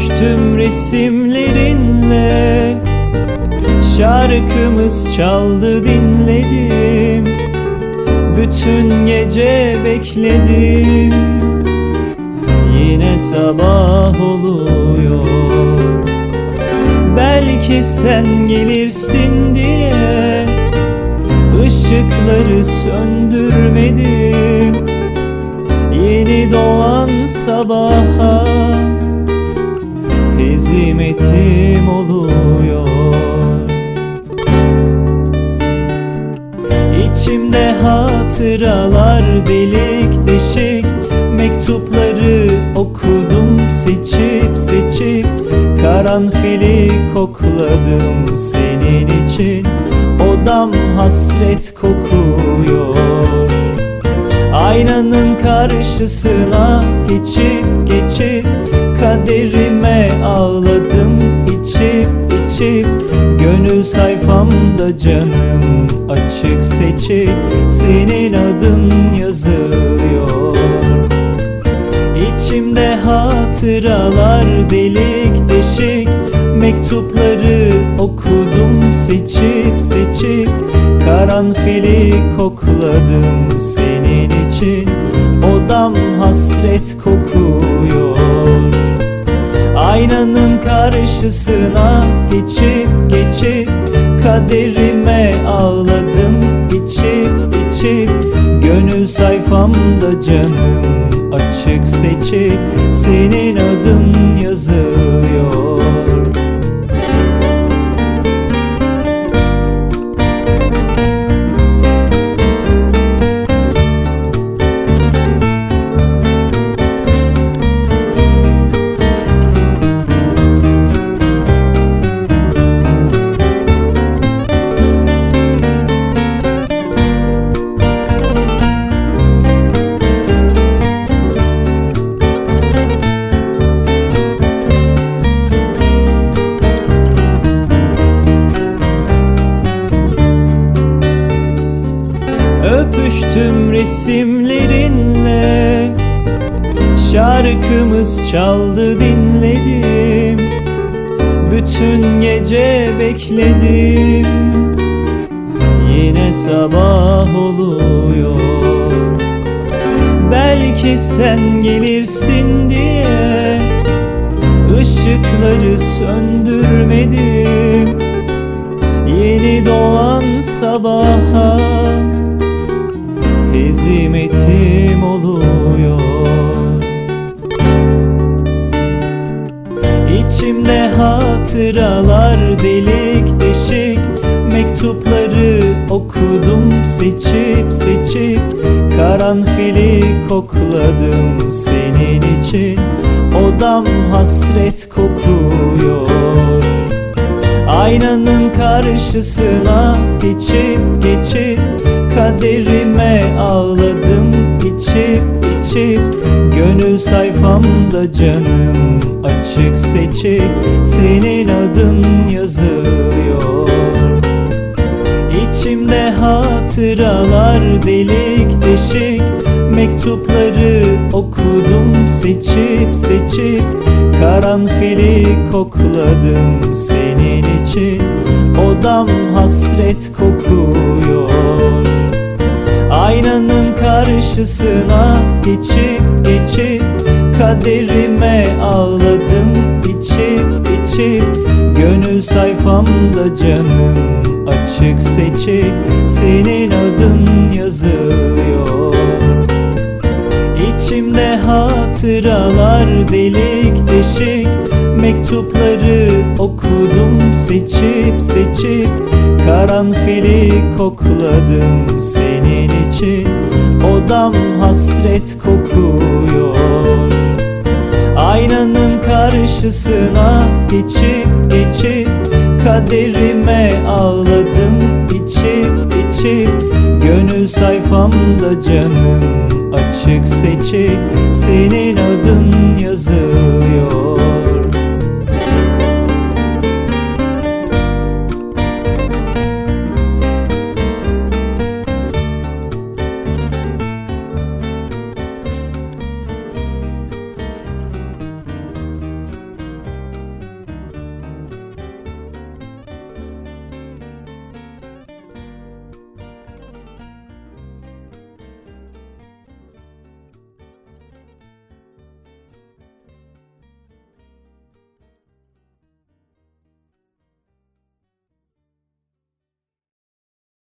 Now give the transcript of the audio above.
olmuş tüm resimlerinle. Şarkımız çaldı dinledim. Bütün gece bekledim. Yine sabah oluyor. Belki sen gelirsin diye Işıkları söndürmedim. Yeni doğan sabaha Hezimetim oluyor. İçimde hatıralar delik deşik. Mektupları okudum seçip seçip. Karanfili kokladım senin için. Odam hasret kokuyor. Aynanın karşısına geçip geçip Kaderime ağladım içip içip. Gönül sayfamda canım açık seçip Senin adın yazıyor İçimde hatıralar delik deşik. Mektupları okudum seçip seçip. Karanfili kokladım senin için. Odam hasret kokuyor Aynanın karşısına geçip geçip Kaderime ağladım içip içip. Gönül sayfamda canım açık seçip Senin adın yazıyor Öpüştüm resimlerinle. Şarkımız çaldı dinledim. Bütün gece bekledim. Yine sabah oluyor. Belki sen gelirsin diye Işıkları söndürmedim. Yeni doğan sabaha Hezimetim oluyor. İçimde hatıralar delik deşik. Mektupları okudum seçip seçip. Karanfili kokladım senin için. Odam hasret kokuyor. Aynanın karşısına geçip geçip Kaderime ağladım. İçip içip Gönül sayfamda canım açık seçip Senin adın yazıyor İçimde hatıralar delik deşik. Mektupları okudum seçip seçip. Karanfili kokladım senin için. Odam hasret kokuyor karşısına geçip geçip Kaderime ağladım içip içip. Gönül sayfamda canım açık seçip Senin adın yazıyor İçimde hatıralar delik deşik Mektupları okudum seçip seçip Karanfili kokladım senin için. Odam hasret kokuyor. Aynanın karşısına geçip geçip Kaderime ağladım içip içip. Gönül sayfamda canım açık seçip Senin adın yazıyor